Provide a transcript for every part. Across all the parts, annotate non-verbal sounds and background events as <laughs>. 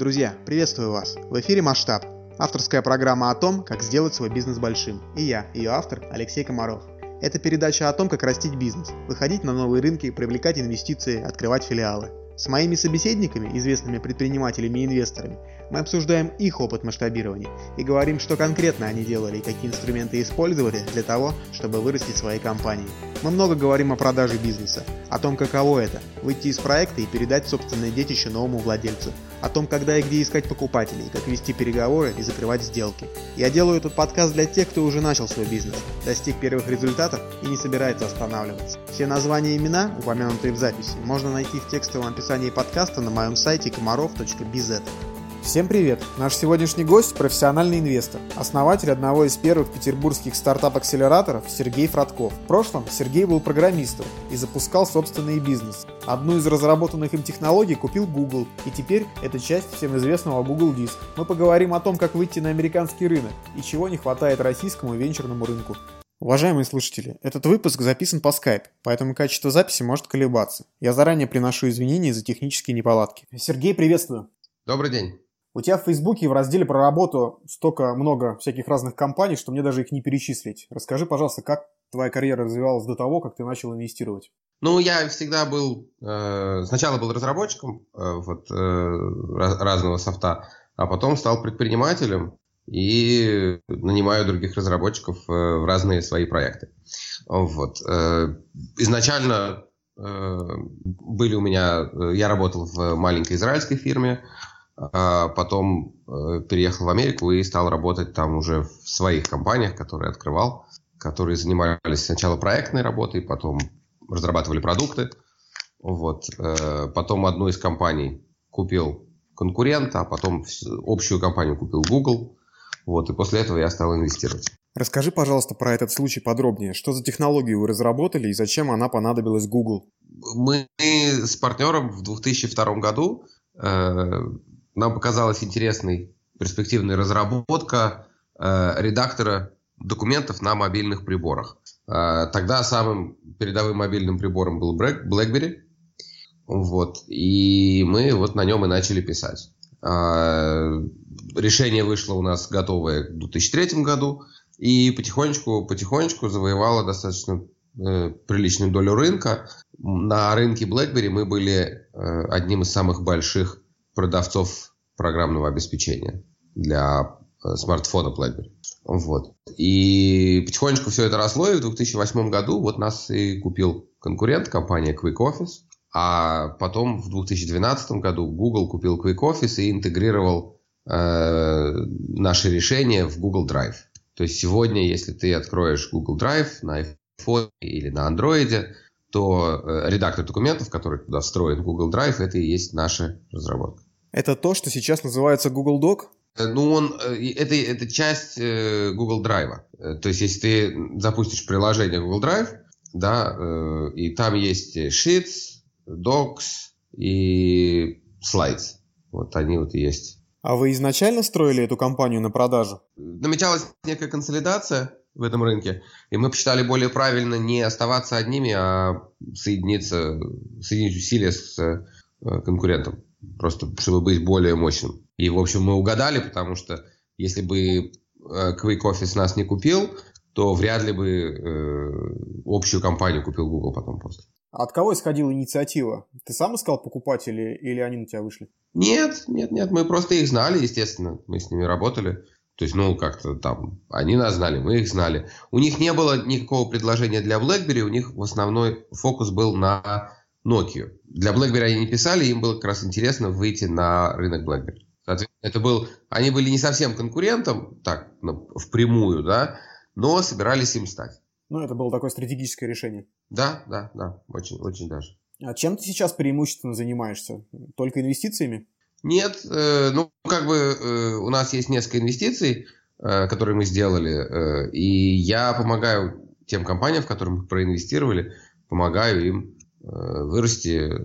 Друзья, приветствую вас! В эфире «Масштаб» – авторская программа о том, как сделать свой бизнес большим. И я, ее автор, Алексей Комаров. Это передача о том, как растить бизнес, выходить на новые рынки, привлекать инвестиции, открывать филиалы. С моими собеседниками, известными предпринимателями и инвесторами, мы обсуждаем их опыт масштабирования и говорим, что конкретно они делали и какие инструменты использовали для того, чтобы вырастить свои компании. Мы много говорим о продаже бизнеса, о том, каково это – выйти из проекта и передать собственное детище новому владельцу, о том, когда и где искать покупателей, как вести переговоры и закрывать сделки. Я делаю этот подкаст для тех, кто уже начал свой бизнес, достиг первых результатов и не собирается останавливаться. Все названия и имена, упомянутые в записи, можно найти в текстовом описании подкаста на моем сайте комаров.bz. Всем привет! Наш сегодняшний гость – профессиональный инвестор, основатель одного из первых петербургских стартап-акселераторов Сергей Фродков. В прошлом Сергей был программистом и запускал собственный бизнес. Одну из разработанных им технологий купил Google, и теперь это часть всем известного Google Диск. Мы поговорим о том, как выйти на американский рынок и чего не хватает российскому венчурному рынку. Уважаемые слушатели, этот выпуск записан по Skype, поэтому качество записи может колебаться. Я заранее приношу извинения за технические неполадки. Сергей, приветствую. Добрый день. У тебя в Фейсбуке в разделе про работу столько много всяких разных компаний, что мне даже их не перечислить. Расскажи, пожалуйста, как твоя карьера развивалась до того, как ты начал инвестировать? Ну, я всегда был, э, сначала был разработчиком э, вот, э, разного софта, а потом стал предпринимателем и нанимаю других разработчиков э, в разные свои проекты. Вот. Э, изначально э, были у меня, э, я работал в маленькой израильской фирме, потом э, переехал в Америку и стал работать там уже в своих компаниях, которые открывал, которые занимались сначала проектной работой, потом разрабатывали продукты. Вот. Э, потом одну из компаний купил конкурента, а потом общую компанию купил Google. Вот. И после этого я стал инвестировать. Расскажи, пожалуйста, про этот случай подробнее. Что за технологию вы разработали и зачем она понадобилась Google? Мы с партнером в 2002 году э, нам показалась интересной перспективная разработка э, редактора документов на мобильных приборах. Э, тогда самым передовым мобильным прибором был BlackBerry. Вот. И мы вот на нем и начали писать. Э, решение вышло у нас готовое в 2003 году. И потихонечку, потихонечку завоевало достаточно э, приличную долю рынка. На рынке BlackBerry мы были э, одним из самых больших продавцов программного обеспечения для э, смартфона BlackBerry. Вот. И потихонечку все это росло, и в 2008 году вот нас и купил конкурент, компания Quick Office, а потом в 2012 году Google купил Quick Office и интегрировал э, наши решения в Google Drive. То есть сегодня, если ты откроешь Google Drive на iPhone или на Android, то э, редактор документов, который туда встроен Google Drive, это и есть наша разработка. Это то, что сейчас называется Google Doc? Э, ну, он, э, это, это часть э, Google Drive. То есть, если ты запустишь приложение Google Drive, да, и там есть Sheets, Docs и Slides. Вот они вот и есть. А вы изначально строили эту компанию на продажу? Намечалась некая консолидация в этом рынке, и мы посчитали более правильно не оставаться одними, а соединиться, соединить усилия с конкурентом просто чтобы быть более мощным. И, в общем, мы угадали, потому что если бы э, Quick Office нас не купил, то вряд ли бы э, общую компанию купил Google потом просто. А от кого исходила инициатива? Ты сам искал покупателей или они на тебя вышли? Нет, нет, нет, мы просто их знали, естественно, мы с ними работали. То есть, ну, как-то там, они нас знали, мы их знали. У них не было никакого предложения для BlackBerry, у них в основной фокус был на Nokia. Для BlackBerry они не писали, им было как раз интересно выйти на рынок BlackBerry. Соответственно, это был, они были не совсем конкурентом, так, ну, впрямую, да, но собирались им стать. Ну, это было такое стратегическое решение. Да, да, да, очень, очень даже. А чем ты сейчас преимущественно занимаешься? Только инвестициями? Нет, э, ну, как бы э, у нас есть несколько инвестиций, э, которые мы сделали, э, и я помогаю тем компаниям, в которые мы проинвестировали, помогаю им вырасти э,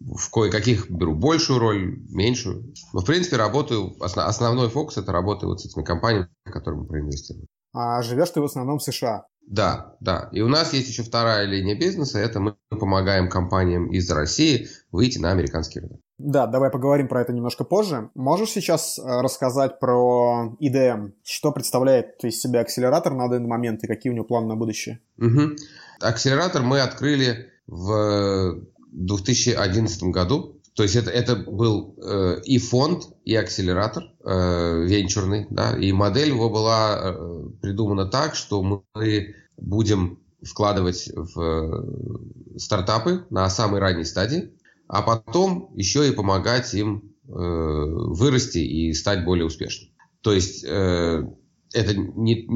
в кое-каких беру большую роль, меньшую. Но, в принципе, работаю, основной фокус – это работа вот с этими компаниями, которые мы проинвестировали. А живешь ты в основном в США? Да, да. И у нас есть еще вторая линия бизнеса. Это мы помогаем компаниям из России выйти на американский рынок. Да, давай поговорим про это немножко позже. Можешь сейчас э, рассказать про IDM? Что представляет из себя акселератор на данный момент и какие у него планы на будущее? Угу. Акселератор мы открыли в 2011 году. То есть это, это был э, и фонд, и акселератор э, венчурный, да, и модель его была э, придумана так, что мы будем вкладывать в э, стартапы на самой ранней стадии, а потом еще и помогать им э, вырасти и стать более успешным. То есть э, это не, э,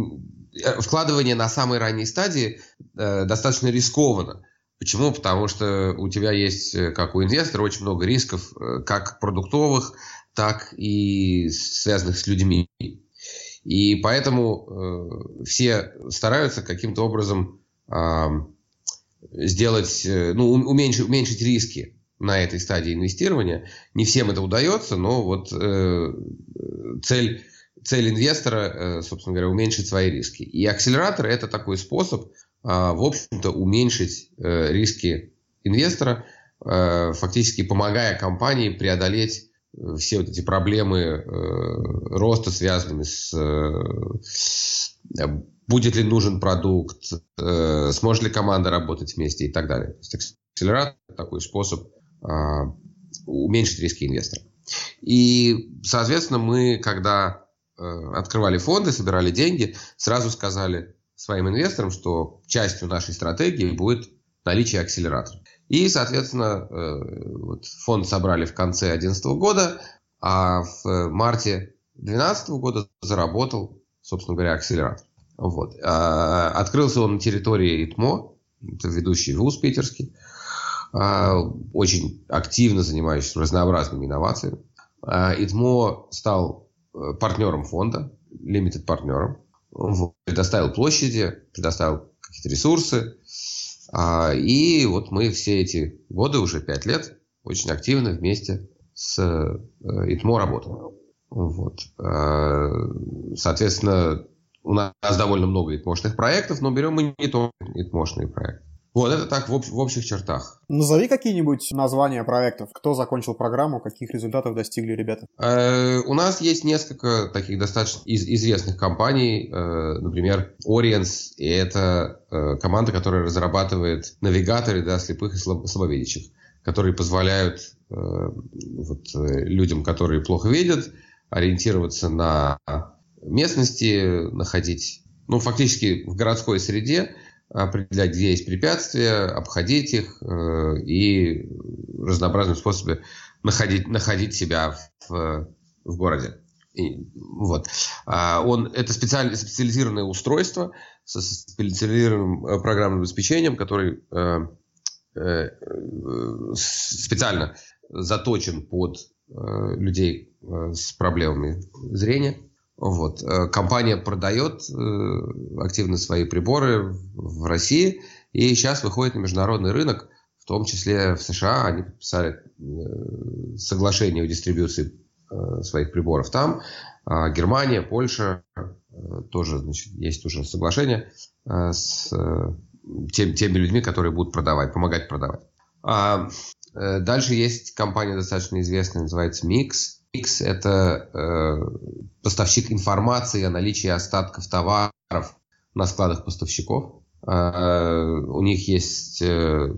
вкладывание на самой ранней стадии э, достаточно рискованно. Почему? Потому что у тебя есть, э, как у инвестора, очень много рисков, э, как продуктовых, так и связанных с людьми. И поэтому э, все стараются каким-то образом э, сделать, э, ну, уменьшить, уменьшить риски на этой стадии инвестирования. Не всем это удается, но вот э, цель, цель инвестора, э, собственно говоря, уменьшить свои риски. И акселератор это такой способ, э, в общем-то, уменьшить э, риски инвестора, фактически помогая компании преодолеть все вот эти проблемы роста, связанными с будет ли нужен продукт, сможет ли команда работать вместе и так далее. То есть акселератор такой способ уменьшить риски инвестора. И, соответственно, мы, когда открывали фонды, собирали деньги, сразу сказали своим инвесторам, что частью нашей стратегии будет наличие акселератора. И, соответственно, э, вот фонд собрали в конце 2011 года, а в марте 2012 года заработал, собственно говоря, акселератор. Вот. А, открылся он на территории ИТМО, это ведущий вуз питерский, а, очень активно занимающийся разнообразными инновациями. А, ИТМО стал э, партнером фонда, лимитед партнером, предоставил площади, предоставил какие-то ресурсы, а, и вот мы все эти годы, уже пять лет, очень активно вместе с э, ИТМО работаем. Вот. А, соответственно, у нас довольно много ИТМОшных проектов, но берем мы не только ИТМОшные проекты. Вот это так в, в общих чертах. Назови какие-нибудь названия проектов. Кто закончил программу, каких результатов достигли ребята? Э, у нас есть несколько таких достаточно из, известных компаний. Э, например, Oriens. И это э, команда, которая разрабатывает навигаторы для слепых и слаб, слабовидящих, которые позволяют э, вот, э, людям, которые плохо видят, ориентироваться на местности, находить, ну, фактически в городской среде определять, где есть препятствия, обходить их э, и разнообразным способом находить, находить себя в, в городе. И, вот. А он, это специаль, специализированное устройство со специализированным э, программным обеспечением, который э, специально заточен под людей с проблемами зрения. Вот. Э, компания продает э, активно свои приборы в России и сейчас выходит на международный рынок, в том числе в США. Они подписали э, соглашение о дистрибьюции своих приборов там. А Германия, Польша тоже значит, есть уже соглашение с тем, теми людьми, которые будут продавать, помогать продавать. А дальше есть компания достаточно известная, называется Mix. X – это э, поставщик информации о наличии остатков товаров на складах поставщиков. Э, у них есть э,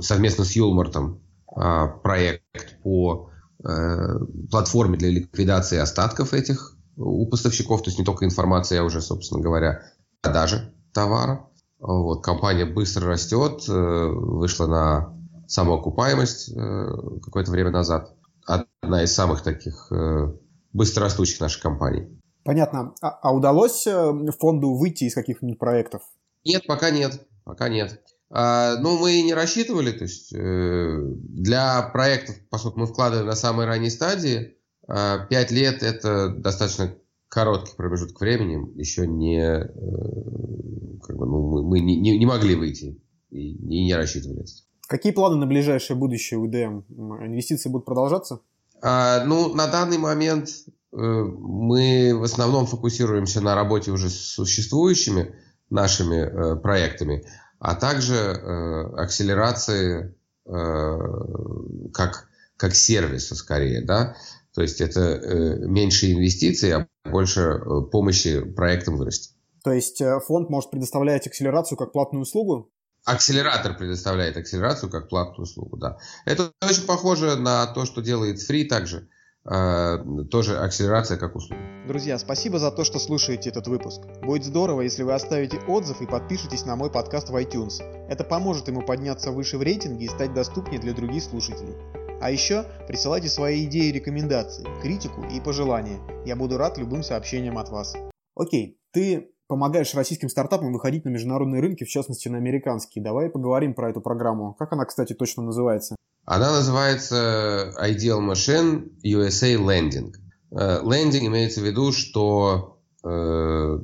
совместно с Юлмартом э, проект по э, платформе для ликвидации остатков этих у поставщиков, то есть не только информация, а уже, собственно говоря, продажи товара. Вот, компания быстро растет, э, вышла на самоокупаемость э, какое-то время назад одна из самых таких э, быстрорастущих наших компаний. Понятно. А, а удалось э, фонду выйти из каких-нибудь проектов? Нет, пока нет. Пока нет. А, ну, мы и не рассчитывали. То есть э, для проектов, поскольку мы вкладываем на самой ранней стадии, э, 5 лет это достаточно короткий промежуток времени. Еще не, э, как бы, ну, мы, мы не, не могли выйти и, и не рассчитывали. Какие планы на ближайшее будущее у ИДМ? Инвестиции будут продолжаться? А, ну, на данный момент э, мы в основном фокусируемся на работе уже с существующими нашими э, проектами, а также э, акселерации э, как, как сервиса скорее, да, то есть это э, меньше инвестиций, а больше э, помощи проектам вырасти. То есть э, фонд может предоставлять акселерацию как платную услугу? Акселератор предоставляет акселерацию как платную услугу, да. Это очень похоже на то, что делает Free также. Э, тоже акселерация как услуга. Друзья, спасибо за то, что слушаете этот выпуск. Будет здорово, если вы оставите отзыв и подпишитесь на мой подкаст в iTunes. Это поможет ему подняться выше в рейтинге и стать доступнее для других слушателей. А еще присылайте свои идеи и рекомендации, критику и пожелания. Я буду рад любым сообщениям от вас. Окей, ты помогаешь российским стартапам выходить на международные рынки, в частности на американские. Давай поговорим про эту программу. Как она, кстати, точно называется? Она называется Ideal Machine USA Landing. Лендинг имеется в виду, что э,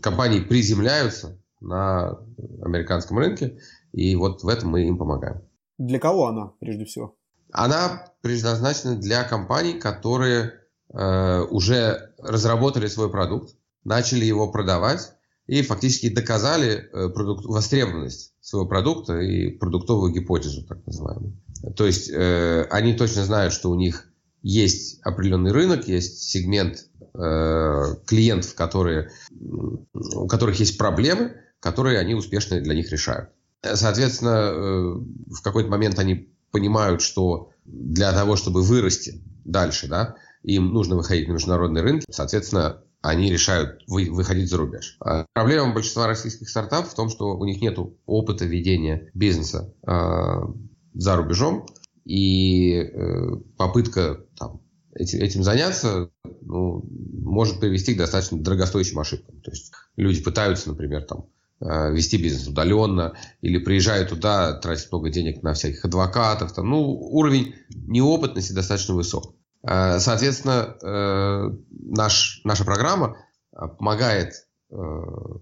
компании приземляются на американском рынке, и вот в этом мы им помогаем. Для кого она, прежде всего? Она предназначена для компаний, которые э, уже разработали свой продукт, начали его продавать и фактически доказали э, продукт, востребованность своего продукта и продуктовую гипотезу, так называемую. То есть э, они точно знают, что у них есть определенный рынок, есть сегмент э, клиентов, которые, у которых есть проблемы, которые они успешно для них решают. Соответственно, э, в какой-то момент они понимают, что для того, чтобы вырасти дальше, да, им нужно выходить на международные рынки, соответственно, они решают вы, выходить за рубеж. А проблема большинства российских стартапов в том, что у них нет опыта ведения бизнеса э, за рубежом, и э, попытка там, этим, этим заняться ну, может привести к достаточно дорогостоящим ошибкам. То есть люди пытаются, например, там, э, вести бизнес удаленно, или приезжают туда, тратят много денег на всяких адвокатов. Там, ну, уровень неопытности достаточно высок. Э, соответственно, э, наш, наша программа э, помогает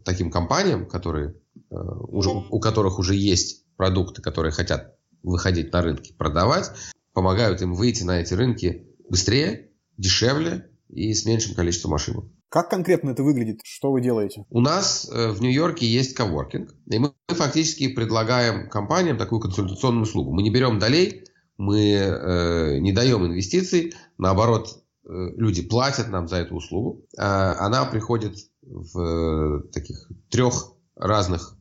таким компаниям, которые, уже, у которых уже есть продукты, которые хотят выходить на рынки, продавать, помогают им выйти на эти рынки быстрее, дешевле и с меньшим количеством ошибок. Как конкретно это выглядит? Что вы делаете? У нас в Нью-Йорке есть коворкинг, и мы фактически предлагаем компаниям такую консультационную услугу. Мы не берем долей, мы э, не даем инвестиций, наоборот, э, люди платят нам за эту услугу. Э, она приходит в э, таких трех разных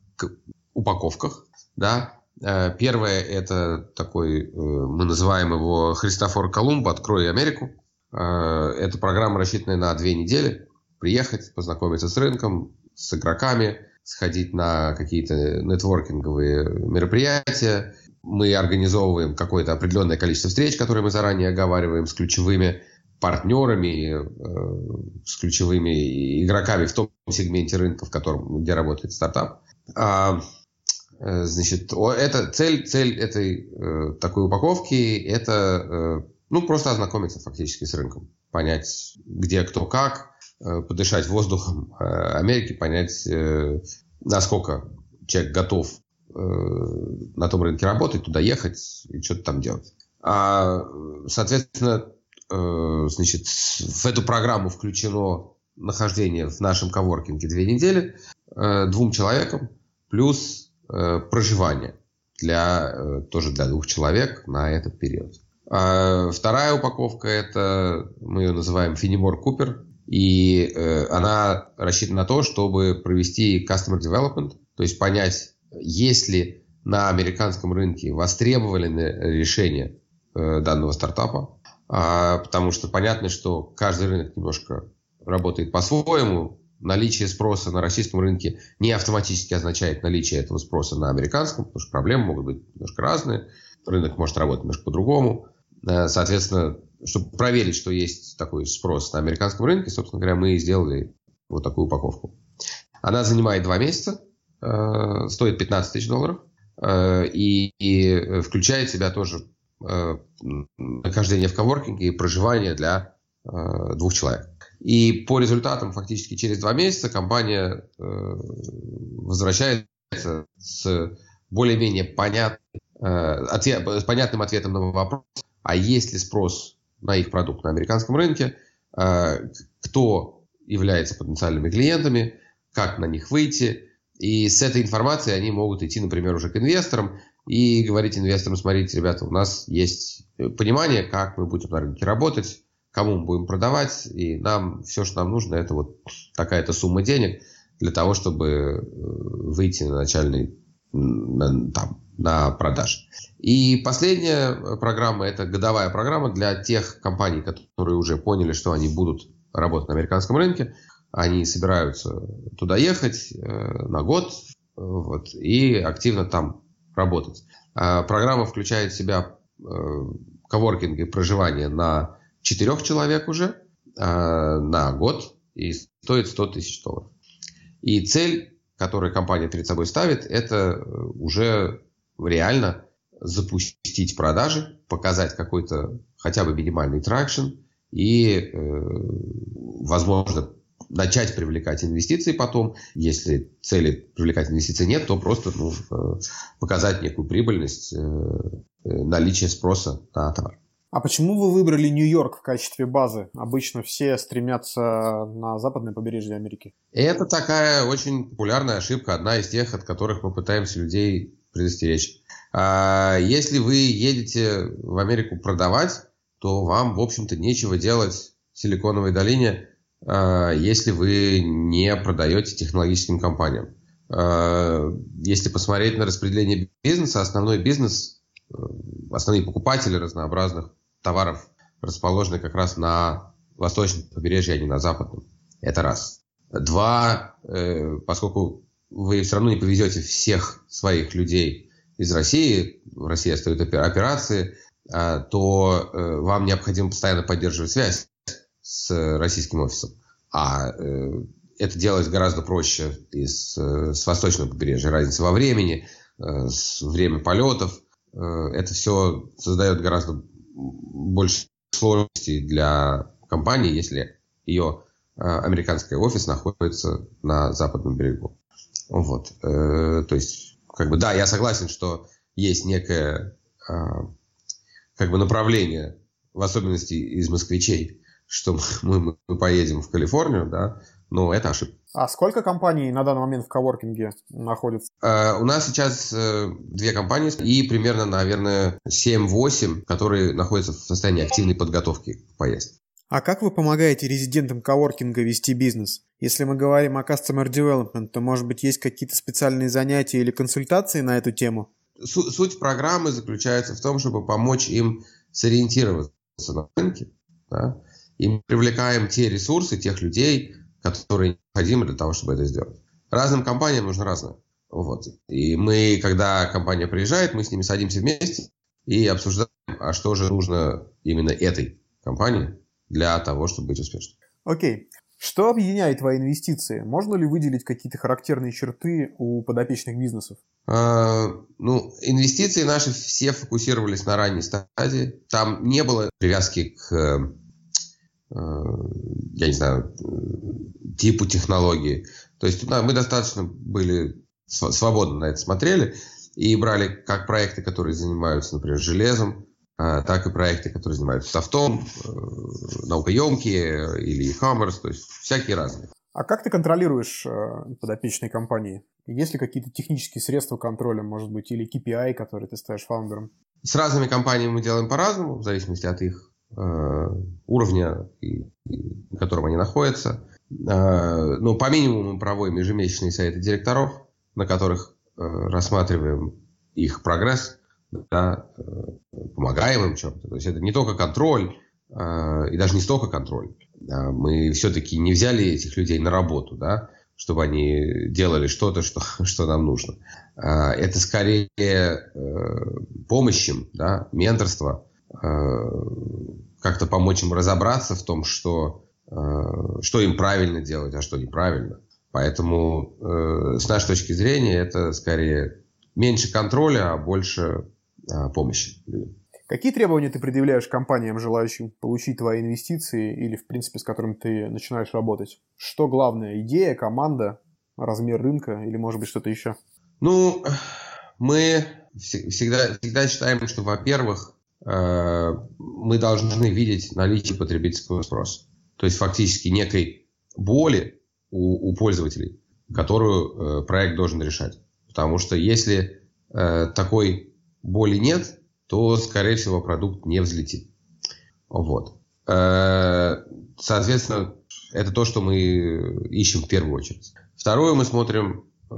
упаковках. Да? Э, первое это такой, э, мы называем его Христофор Колумб «Открой Америку». Э, это программа, рассчитанная на две недели. Приехать, познакомиться с рынком, с игроками, сходить на какие-то нетворкинговые мероприятия, мы организовываем какое-то определенное количество встреч, которые мы заранее оговариваем с ключевыми партнерами, э, с ключевыми игроками в том сегменте рынка, в котором, где работает стартап. А, э, значит, это цель, цель этой э, такой упаковки – это ну, просто ознакомиться фактически с рынком, понять, где кто как, подышать воздухом Америки, понять, насколько человек готов на том рынке работать, туда ехать и что-то там делать. А, соответственно, э, значит, в эту программу включено нахождение в нашем коворкинге две недели э, двум человекам плюс проживание для, тоже для двух человек на этот период. А вторая упаковка это мы ее называем Финимор Купер, и она рассчитана на то, чтобы провести customer development, то есть понять если на американском рынке востребованы решения э, данного стартапа, а, потому что понятно, что каждый рынок немножко работает по-своему. Наличие спроса на российском рынке не автоматически означает наличие этого спроса на американском, потому что проблемы могут быть немножко разные. Рынок может работать немножко по-другому. Э, соответственно, чтобы проверить, что есть такой спрос на американском рынке, собственно говоря, мы сделали вот такую упаковку. Она занимает два месяца. Э, стоит 15 тысяч долларов э, и, и включает в себя тоже э, нахождение в коворкинге и проживание для двух человек. И по результатам фактически через два месяца компания возвращается с более-менее понят, ответ, с понятным ответом на вопрос, а есть ли спрос на их продукт на американском рынке, кто является потенциальными клиентами, как на них выйти, И с этой информацией они могут идти, например, уже к инвесторам и говорить инвесторам, смотрите, ребята, у нас есть понимание, как мы будем на рынке работать, кому мы будем продавать, и нам все, что нам нужно, это вот такая-то сумма денег для того, чтобы э, выйти на начальный на, там, на продаж. И последняя программа – это годовая программа для тех компаний, которые уже поняли, что они будут работать на американском рынке. Они собираются туда ехать э, на год вот, и активно там работать. А программа включает в себя э, коворкинг и проживание на четырех человек уже э, на год и стоит 100 тысяч долларов. И цель, которую компания перед собой ставит, это э, уже реально запустить продажи, показать какой-то хотя бы минимальный тракшн и, э, возможно, начать привлекать инвестиции потом. Если цели привлекать инвестиции нет, то просто ну, э, показать некую прибыльность, э, наличие спроса на товар. А почему вы выбрали Нью-Йорк в качестве базы? Обычно все стремятся на западное побережье Америки. Это такая очень популярная ошибка, одна из тех, от которых мы пытаемся людей предостеречь. А если вы едете в Америку продавать, то вам, в общем-то, нечего делать в Силиконовой долине, если вы не продаете технологическим компаниям. А, если посмотреть на распределение бизнеса, основной бизнес, э, основные покупатели разнообразных товаров расположены как раз на восточном побережье, а не на западном. Это раз. Два, э, поскольку вы все равно не повезете всех своих людей из России, в России остаются операции, а, то э, вам необходимо постоянно поддерживать связь с российским офисом. А э, это делать гораздо проще и с, с восточного побережья. Разница во времени, с время полетов. Это все создает гораздо больше сложностей для компании, если ее э, американский офис находится на западном берегу. Вот. Э, то есть, как бы, да, я согласен, что есть некое э, как бы направление, в особенности из москвичей, что мы, мы поедем в Калифорнию, да, но это ошибка. А сколько компаний на данный момент в коворкинге находится? Uh, у нас сейчас uh, две компании и примерно, наверное, 7-8, которые находятся в состоянии активной подготовки к поездке. А как вы помогаете резидентам коворкинга вести бизнес? Если мы говорим о Customer Development, то, может быть, есть какие-то специальные занятия или консультации на эту тему? Су- суть программы заключается в том, чтобы помочь им сориентироваться на рынке. Да? И мы привлекаем те ресурсы, тех людей, которые необходимы для того, чтобы это сделать. Разным компаниям нужно разное. Вот. И мы, когда компания приезжает, мы с ними садимся вместе и обсуждаем, а что же нужно именно этой компании для того, чтобы быть успешной. Окей. Что объединяет твои инвестиции? Можно ли выделить какие-то характерные черты у подопечных бизнесов? А, ну, инвестиции наши все фокусировались на ранней стадии. Там не было привязки к Э, я не знаю, типу технологии. То есть да, мы достаточно были свободно на это смотрели и брали как проекты, которые занимаются, например, железом, э, так и проекты, которые занимаются софтом, э, наукоемкие или e-commerce, то есть всякие разные. А как ты контролируешь подопечные компании? Есть ли какие-то технические средства контроля, может быть, или KPI, которые ты ставишь фаундером? С разными компаниями мы делаем по-разному, в зависимости от их Э, уровня, на котором они находятся. Э, но по минимуму мы проводим ежемесячные советы директоров, на которых э, рассматриваем их прогресс, да, помогаем им чем-то. То есть это не только контроль, и даже не столько контроль. Мы все-таки не взяли этих людей на работу, да, чтобы они делали что-то, что, <laughs> что нам нужно. Это скорее помощь им, да, менторство, как-то помочь им разобраться в том, что, э, что им правильно делать, а что неправильно. Поэтому э, с нашей точки зрения это скорее меньше контроля, а больше помощи Какие требования ты предъявляешь компаниям, желающим получить твои инвестиции или, в принципе, с которыми ты начинаешь работать? Что главное? Идея, команда, размер рынка или, может быть, что-то еще? Ну, мы всегда, всегда считаем, что, во-первых, Э, мы должны видеть наличие потребительского спроса. То есть фактически некой боли у, у пользователей которую э, проект должен решать. Потому что если э, такой боли нет, то, скорее всего, продукт не взлетит. Вот. Э, соответственно, это то, что мы ищем в первую очередь. Второе, мы смотрим э,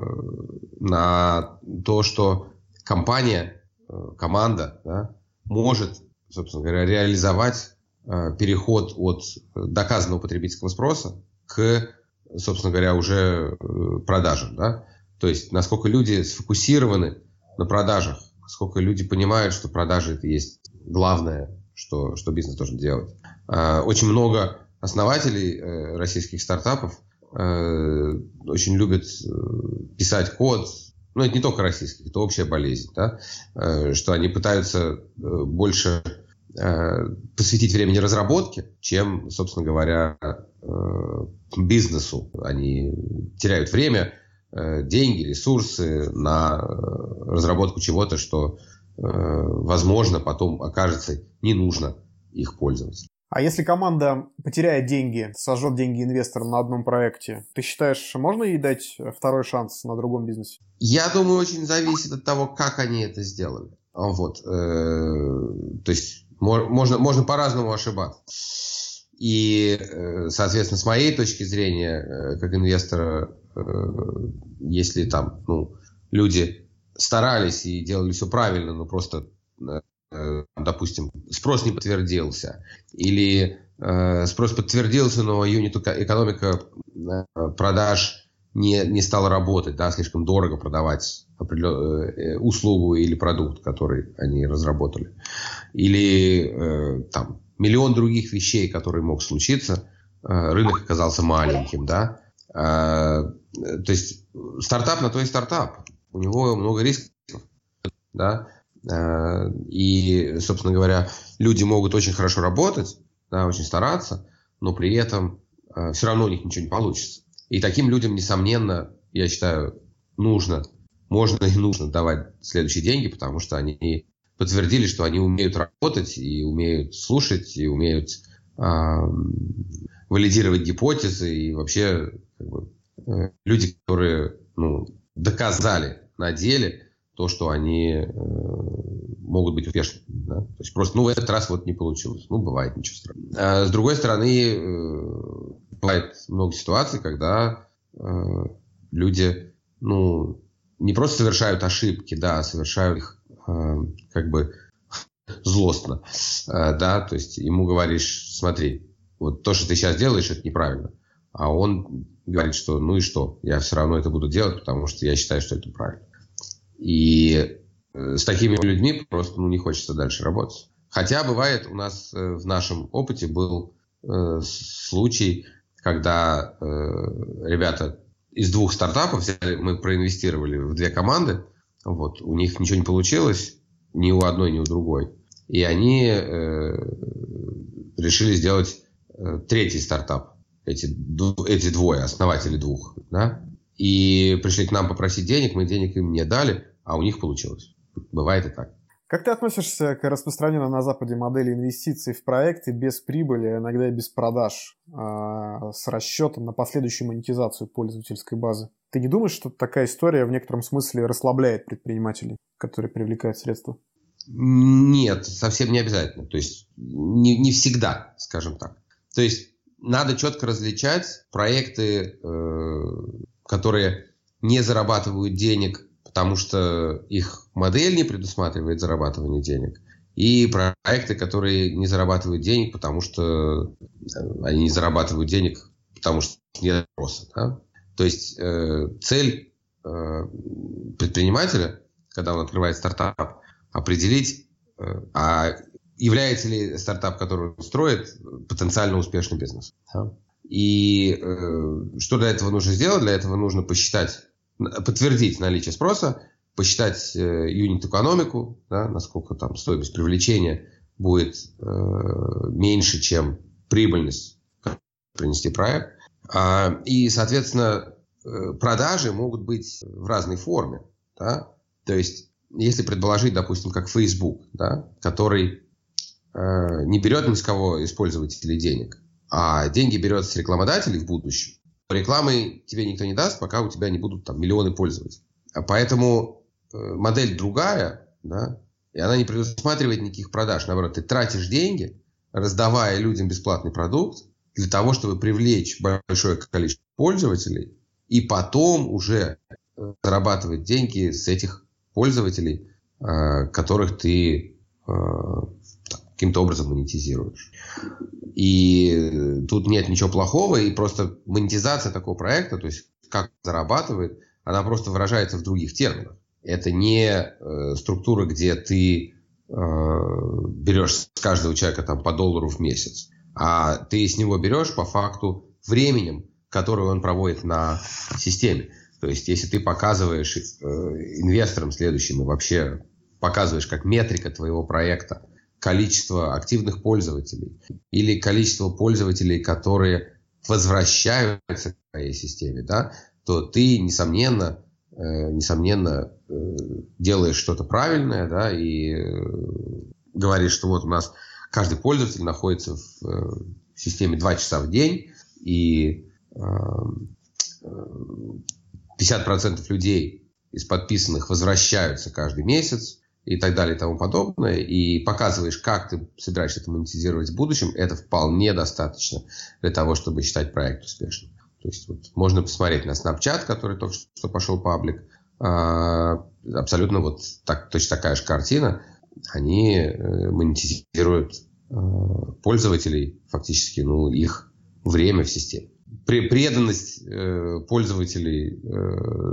на то, что компания, э, команда да, может, собственно говоря, реализовать э, переход от доказанного потребительского спроса к, собственно говоря, уже э, продажам. Да? То есть, насколько люди сфокусированы на продажах, сколько люди понимают, что продажи это есть главное, что, что бизнес должен делать. Э, очень много основателей э, российских стартапов э, очень любят писать код, ну это не только российских, это общая болезнь, да, что они пытаются больше посвятить времени разработке, чем, собственно говоря, бизнесу. Они теряют время, деньги, ресурсы на разработку чего-то, что, возможно, потом окажется не нужно их пользоваться. А если команда потеряет деньги, сожжет деньги инвесторам на одном проекте, ты считаешь, можно ей дать второй шанс на другом бизнесе? Я думаю, очень зависит от того, как они это сделали. Вот. Э, то есть можно, можно по-разному ошибаться. И, э, соответственно, с моей точки зрения, э, как инвестора, если там ну, люди старались и делали все правильно, но просто Э, допустим, спрос не подтвердился, или э, спрос подтвердился, но юнит экономика э, продаж не, не стала работать, да, слишком дорого продавать услугу или продукт, который они разработали. Или э, там миллион других вещей, которые мог случиться, э, рынок оказался маленьким, да. Э, то есть стартап на то и стартап. У него много рисков, да. Э, и, собственно говоря, люди могут очень хорошо работать, да, очень стараться, но при этом э, все равно у них ничего не получится. И таким людям, несомненно, я считаю, нужно, можно и нужно давать следующие деньги, потому что они подтвердили, что они умеют работать и умеют слушать, и умеют э, валидировать гипотезы, и вообще как бы, э, люди, которые ну, доказали на деле, то, что они э, могут быть успешными. Да? То есть просто, ну, в этот раз вот не получилось. Ну, бывает, ничего страшного. А с другой стороны, э, бывает много ситуаций, когда э, люди, ну, не просто совершают ошибки, да, а совершают их э, как бы злостно, э, да, то есть ему говоришь, смотри, вот то, что ты сейчас делаешь, это неправильно. А он говорит, что ну и что, я все равно это буду делать, потому что я считаю, что это правильно. И э, с такими людьми просто ну, не хочется дальше работать. Хотя бывает у нас э, в нашем опыте был э, случай, когда э, ребята из двух стартапов взяли, мы проинвестировали в две команды, вот, у них ничего не получилось, ни у одной, ни у другой. И они э, решили сделать э, третий стартап. Эти, эти двое, основатели двух. Да? И пришли к нам попросить денег, мы денег им не дали а у них получилось. Бывает и так. Как ты относишься к распространенной на Западе модели инвестиций в проекты без прибыли, а иногда и без продаж, а, с расчетом на последующую монетизацию пользовательской базы? Ты не думаешь, что такая история в некотором смысле расслабляет предпринимателей, которые привлекают средства? Нет, совсем не обязательно. То есть не, не всегда, скажем так. То есть надо четко различать проекты, э, которые не зарабатывают денег потому что их модель не предусматривает зарабатывание денег, и проекты, которые не зарабатывают денег, потому что они не зарабатывают денег, потому что нет спроса. Да? То есть э, цель э, предпринимателя, когда он открывает стартап, определить, э, а является ли стартап, который он строит, потенциально успешным бизнесом. Да? И э, что для этого нужно сделать? Для этого нужно посчитать подтвердить наличие спроса, посчитать э, юнит-экономику, да, насколько там стоимость привлечения будет э, меньше, чем прибыльность принести проект. А, и, соответственно, э, продажи могут быть в разной форме. Да? То есть, если предположить, допустим, как Facebook, да, который э, не берет ни с кого использователей денег, а деньги берет с рекламодателей в будущем, рекламы тебе никто не даст, пока у тебя не будут там миллионы пользователей. А поэтому э, модель другая, да, и она не предусматривает никаких продаж. Наоборот, ты тратишь деньги, раздавая людям бесплатный продукт, для того, чтобы привлечь большое количество пользователей, и потом уже э, зарабатывать деньги с этих пользователей, э, которых ты каким-то образом монетизируешь. И тут нет ничего плохого, и просто монетизация такого проекта, то есть как зарабатывает, она просто выражается в других терминах. Это не э, структура, где ты э, берешь с каждого человека там, по доллару в месяц, а ты с него берешь по факту временем, которое он проводит на системе. То есть, если ты показываешь э, инвесторам следующим и вообще показываешь как метрика твоего проекта количество активных пользователей или количество пользователей, которые возвращаются к твоей системе, да, то ты, несомненно, э, несомненно э, делаешь что-то правильное, да, и э, говоришь, что вот у нас каждый пользователь находится в э, системе 2 часа в день, и э, 50% людей из подписанных возвращаются каждый месяц, и так далее и тому подобное, и показываешь, как ты собираешься это монетизировать в будущем, это вполне достаточно для того, чтобы считать проект успешным. То есть вот, можно посмотреть на Snapchat, который только что пошел паблик. А, абсолютно вот так, точно такая же картина. Они э, монетизируют э, пользователей, фактически, ну, их время в системе. Преданность э, пользователей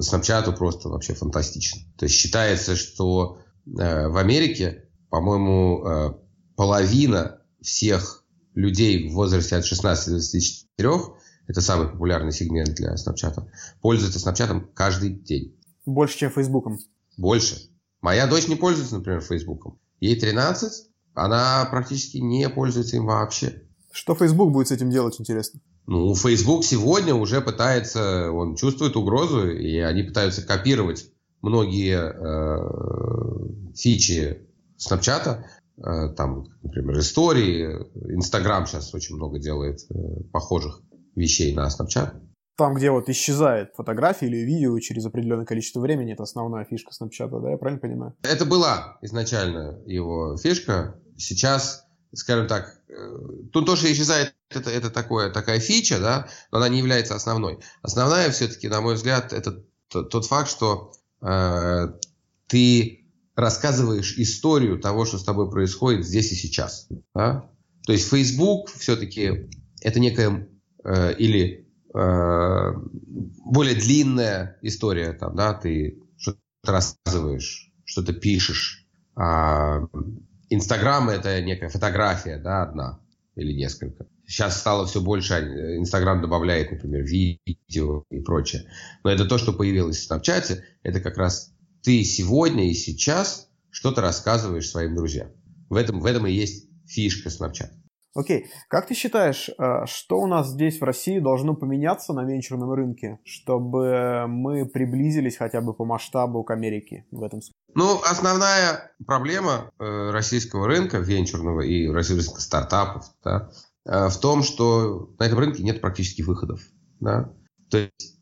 Snapchat просто вообще фантастична. То есть считается, что в Америке, по-моему, э, половина всех людей в возрасте от 16 до 24 это самый популярный сегмент для Snapchat. Пользуется Snapchat каждый день. Больше, чем Фейсбуком? Больше. Моя дочь не пользуется, например, Фейсбуком. Ей 13, она практически не пользуется им вообще. Что Facebook будет с этим делать, интересно? Ну, Facebook сегодня уже пытается, он чувствует угрозу, и они пытаются копировать многие э, фичи Snapchat, э, там, например, истории, Instagram сейчас очень много делает э, похожих вещей на Snapchat. Там, где вот исчезает фотография или видео через определенное количество времени, это основная фишка Snapchat, да, я правильно понимаю? Это была изначально его фишка. Сейчас, скажем так, э, тут тоже исчезает это, это такое, такая фича, да, но она не является основной. Основная все-таки, на мой взгляд, это тот факт, что э, ты рассказываешь историю того, что с тобой происходит здесь и сейчас. Да? То есть Facebook все-таки это некая Э, или э, более длинная история, там, да, ты что-то рассказываешь, что-то пишешь. А Инстаграм это некая фотография, да, одна или несколько. Сейчас стало все больше, а, Инстаграм добавляет, например, видео и прочее. Но это то, что появилось в Снапчате, это как раз ты сегодня и сейчас что-то рассказываешь своим друзьям. В этом, в этом и есть фишка Снапчата. Окей, как ты считаешь, э, что у нас здесь в России должно поменяться на венчурном рынке, чтобы мы приблизились хотя бы по масштабу к Америке в этом смысле? Ну, основная проблема э, российского рынка венчурного и российских стартапов да, э, в том, что на этом рынке нет практически выходов. Да? То есть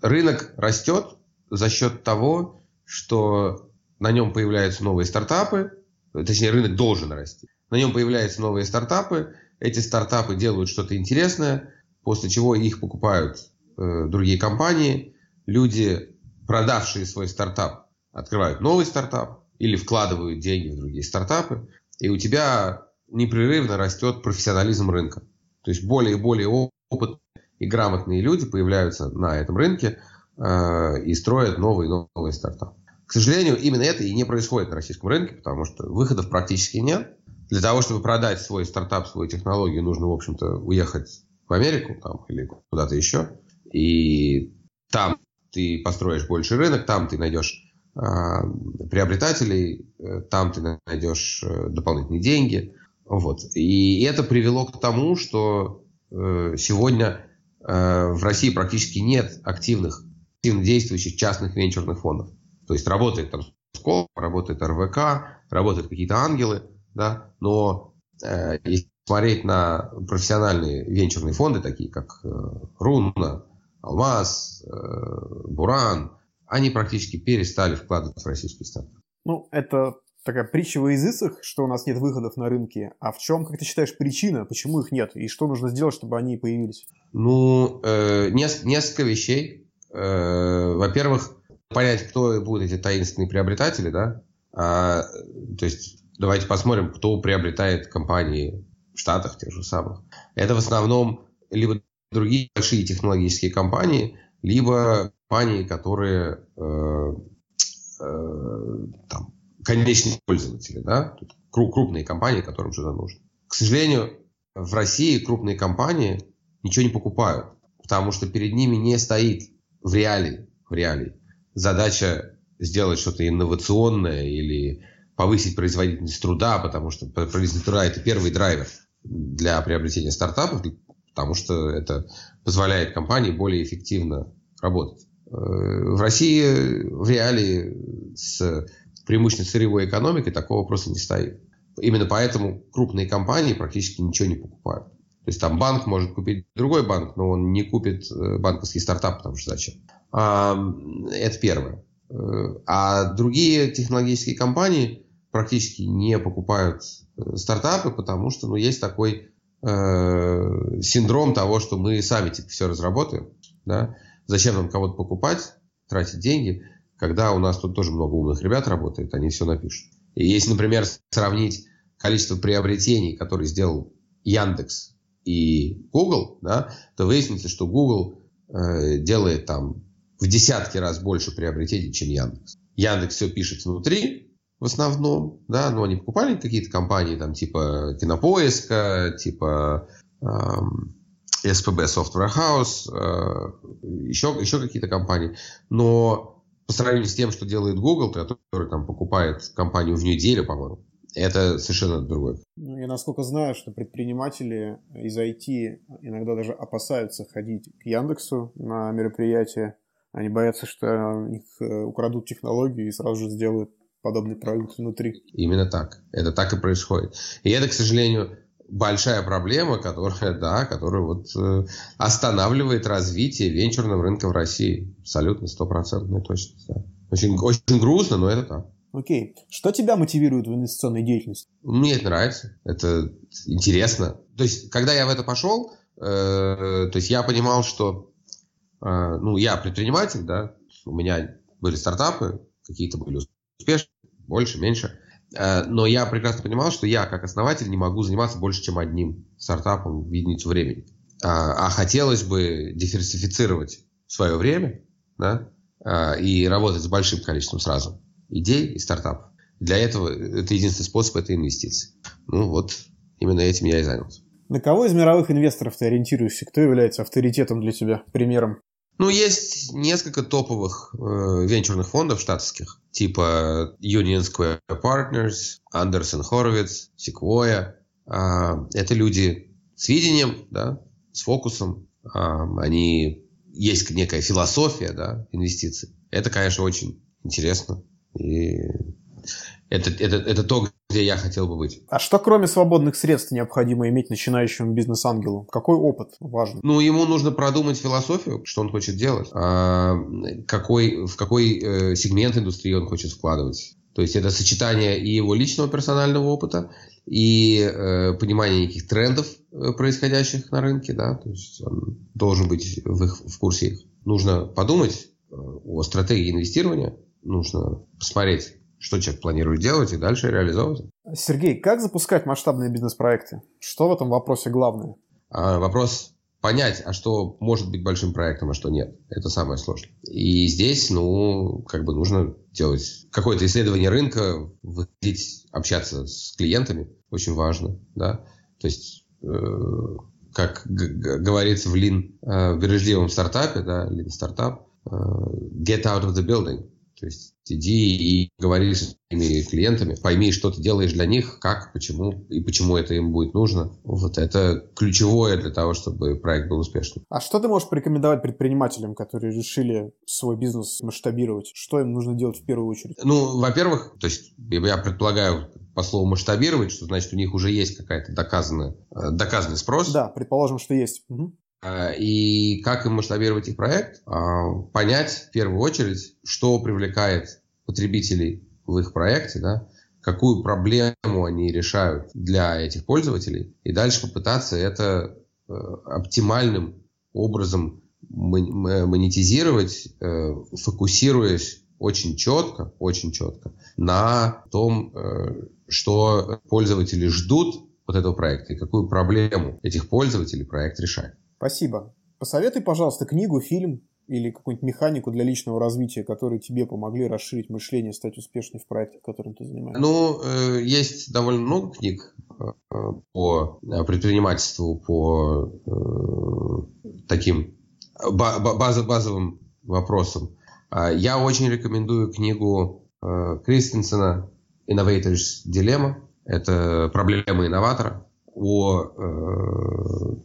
рынок растет за счет того, что на нем появляются новые стартапы, точнее, рынок должен расти. На нем появляются новые стартапы. Эти стартапы делают что-то интересное, после чего их покупают э, другие компании. Люди, продавшие свой стартап, открывают новый стартап или вкладывают деньги в другие стартапы. И у тебя непрерывно растет профессионализм рынка. То есть более и более опытные и грамотные люди появляются на этом рынке э, и строят новый и новый стартап. К сожалению, именно это и не происходит на российском рынке, потому что выходов практически нет. Для того, чтобы продать свой стартап, свою технологию, нужно, в общем-то, уехать в Америку там, или куда-то еще. И там ты построишь больше рынок, там ты найдешь приобретателей, э, там ты найдешь э, дополнительные деньги. Вот. И это привело к тому, что э, сегодня э, в России практически нет активных, активно действующих частных венчурных фондов. То есть работает там Скол, работает РВК, работают какие-то ангелы, да, но э, если посмотреть на профессиональные венчурные фонды, такие как э, Руна, Алмаз, э, Буран, они практически перестали вкладывать в российский стартап. Ну, это такая притча во языцах, что у нас нет выходов на рынке. А в чем, как ты считаешь, причина, почему их нет? И что нужно сделать, чтобы они появились? Ну, э, несколько вещей. Э, во-первых, понять, кто будут эти таинственные приобретатели, да? А, то есть давайте посмотрим, кто приобретает компании в Штатах тех же самых. Это в основном либо другие большие технологические компании, либо компании, которые э, э, там, конечные пользователи, да, крупные компании, которым что-то нужно. К сожалению, в России крупные компании ничего не покупают, потому что перед ними не стоит в реалии, в реалии задача сделать что-то инновационное или повысить производительность труда, потому что производительность труда – это первый драйвер для приобретения стартапов, потому что это позволяет компании более эффективно работать. Э, в России в реалии с преимущественно сырьевой экономикой такого просто не стоит. Именно поэтому крупные компании практически ничего не покупают. То есть там банк может купить другой банк, но он не купит э, банковский стартап, потому что зачем. А, это первое. Э, а другие технологические компании практически не покупают стартапы, потому что ну, есть такой э, синдром того, что мы сами типа, все разработаем. Да? Зачем нам кого-то покупать, тратить деньги, когда у нас тут тоже много умных ребят работает, они все напишут. И если, например, сравнить количество приобретений, которые сделал Яндекс и Google, да, то выяснится, что Google э, делает там в десятки раз больше приобретений, чем Яндекс. Яндекс все пишет внутри, в основном, да, но они покупали какие-то компании, там, типа Кинопоиска, типа эм, SPB Software House, э, еще, еще какие-то компании. Но по сравнению с тем, что делает Google, который там покупает компанию в неделю, по-моему, это совершенно другое. Ну, я насколько знаю, что предприниматели из IT иногда даже опасаются ходить к Яндексу на мероприятия. Они боятся, что у них э, украдут технологию и сразу же сделают подобный продукт внутри. Именно так. Это так и происходит. И это, к сожалению, большая проблема, которая, да, которая вот э, останавливает развитие венчурного рынка в России. Абсолютно стопроцентная точность. Да. Очень, очень грустно, но это так. Окей. Что тебя мотивирует в инвестиционной деятельности? Мне это нравится. Это интересно. То есть, когда я в это пошел, э, то есть я понимал, что э, ну, я предприниматель, да, у меня были стартапы, какие-то были успешные, больше, меньше. Э, но я прекрасно понимал, что я, как основатель, не могу заниматься больше, чем одним стартапом в единицу времени. А, а хотелось бы диверсифицировать свое время да, а, и работать с большим количеством сразу идей и стартапов. Для этого это единственный способ – это инвестиции. Ну вот, именно этим я и занялся. На кого из мировых инвесторов ты ориентируешься? Кто является авторитетом для тебя, примером? Ну, есть несколько топовых э, венчурных фондов штатских, типа Union Square Partners, Anderson Horowitz, Sequoia. Э, это люди с видением, да, с фокусом. Э, они есть некая философия да, инвестиций. Это, конечно, очень интересно. И это, это, это то, где я хотел бы быть. А что кроме свободных средств необходимо иметь начинающему бизнес-ангелу? Какой опыт важен? Ну, ему нужно продумать философию, что он хочет делать, а, какой, в какой э, сегмент индустрии он хочет вкладывать. То есть это сочетание и его личного персонального опыта, и э, понимание неких трендов, э, происходящих на рынке, да, то есть он должен быть в, их, в курсе их. Нужно подумать э, о стратегии инвестирования, нужно посмотреть, что человек планирует делать и дальше реализовывать. Сергей, как запускать масштабные бизнес-проекты? Что в этом вопросе главное? А, вопрос понять, а что может быть большим проектом, а что нет. Это самое сложное. И здесь, ну, как бы нужно делать какое-то исследование рынка, выходить, общаться с клиентами. Очень важно, да. То есть, э, как говорится в Lean, э, в бережливом стартапе, да, Lean стартап, э, get out of the building. То есть иди и говори с своими клиентами, пойми, что ты делаешь для них, как, почему и почему это им будет нужно. Вот это ключевое для того, чтобы проект был успешным. А что ты можешь порекомендовать предпринимателям, которые решили свой бизнес масштабировать? Что им нужно делать в первую очередь? Ну, во-первых, то есть я предполагаю, по слову масштабировать, что значит у них уже есть какая-то доказанная, э, доказанный спрос. Да, предположим, что есть. Угу. И как им масштабировать их проект? А, понять в первую очередь, что привлекает потребителей в их проекте, да, какую проблему они решают для этих пользователей, и дальше попытаться это э, оптимальным образом монетизировать, э, фокусируясь очень четко, очень четко на том, э, что пользователи ждут от этого проекта и какую проблему этих пользователей проект решает. Спасибо. Посоветуй, пожалуйста, книгу, фильм или какую-нибудь механику для личного развития, которые тебе помогли расширить мышление, стать успешней в проекте, которым ты занимаешься? Ну, э, есть довольно много книг э, по предпринимательству, по таким базовым вопросам. А, я очень рекомендую книгу э, Кристенсена «Innovator's Dilemma». Это проблема инноватора о э,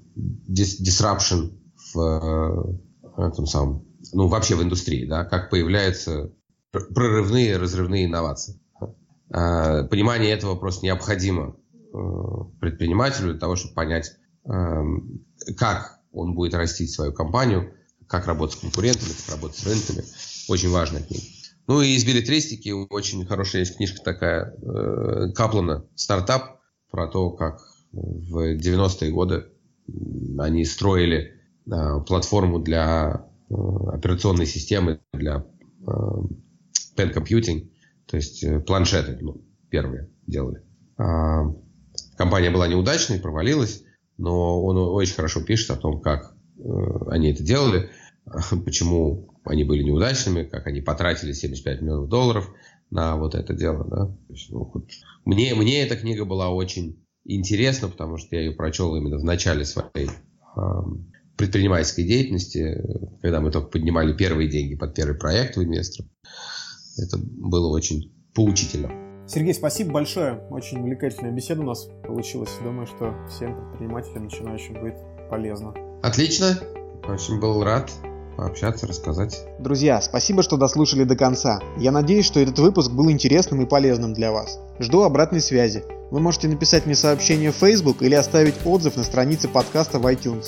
disruption в э, этом самом, ну, вообще в индустрии, да, как появляются прорывные, разрывные инновации. А, понимание этого просто необходимо предпринимателю для того, чтобы понять, эм, как он будет растить свою компанию, как работать с конкурентами, как работать с рынками. Очень важная книга. Ну и из билетристики очень хорошая есть книжка такая э, Каплана «Стартап» про то, как в 90-е годы они строили э, платформу для э, операционной системы, для э, pen computing, то есть э, планшеты ну, первые делали. А, компания была неудачной, провалилась, но он очень хорошо пишет о том, как они это делали, <laughs> почему они были неудачными, как они потратили 75 миллионов долларов на вот это дело. Да? есть, ну, вот, мне, мне эта книга была очень интересна, потому что я ее прочел именно в начале своей э, предпринимательской деятельности, когда мы только поднимали первые деньги под первый проект у инвесторов. Это было очень поучительно. Сергей, спасибо большое. Очень увлекательная беседа у нас получилась. Думаю, что всем предпринимателям начинающим будет полезно. Отлично. Очень был рад пообщаться, рассказать. Друзья, спасибо, что дослушали до конца. Я надеюсь, что этот выпуск был интересным и полезным для вас. Жду обратной связи. Вы можете написать мне сообщение в Facebook или оставить отзыв на странице подкаста в iTunes.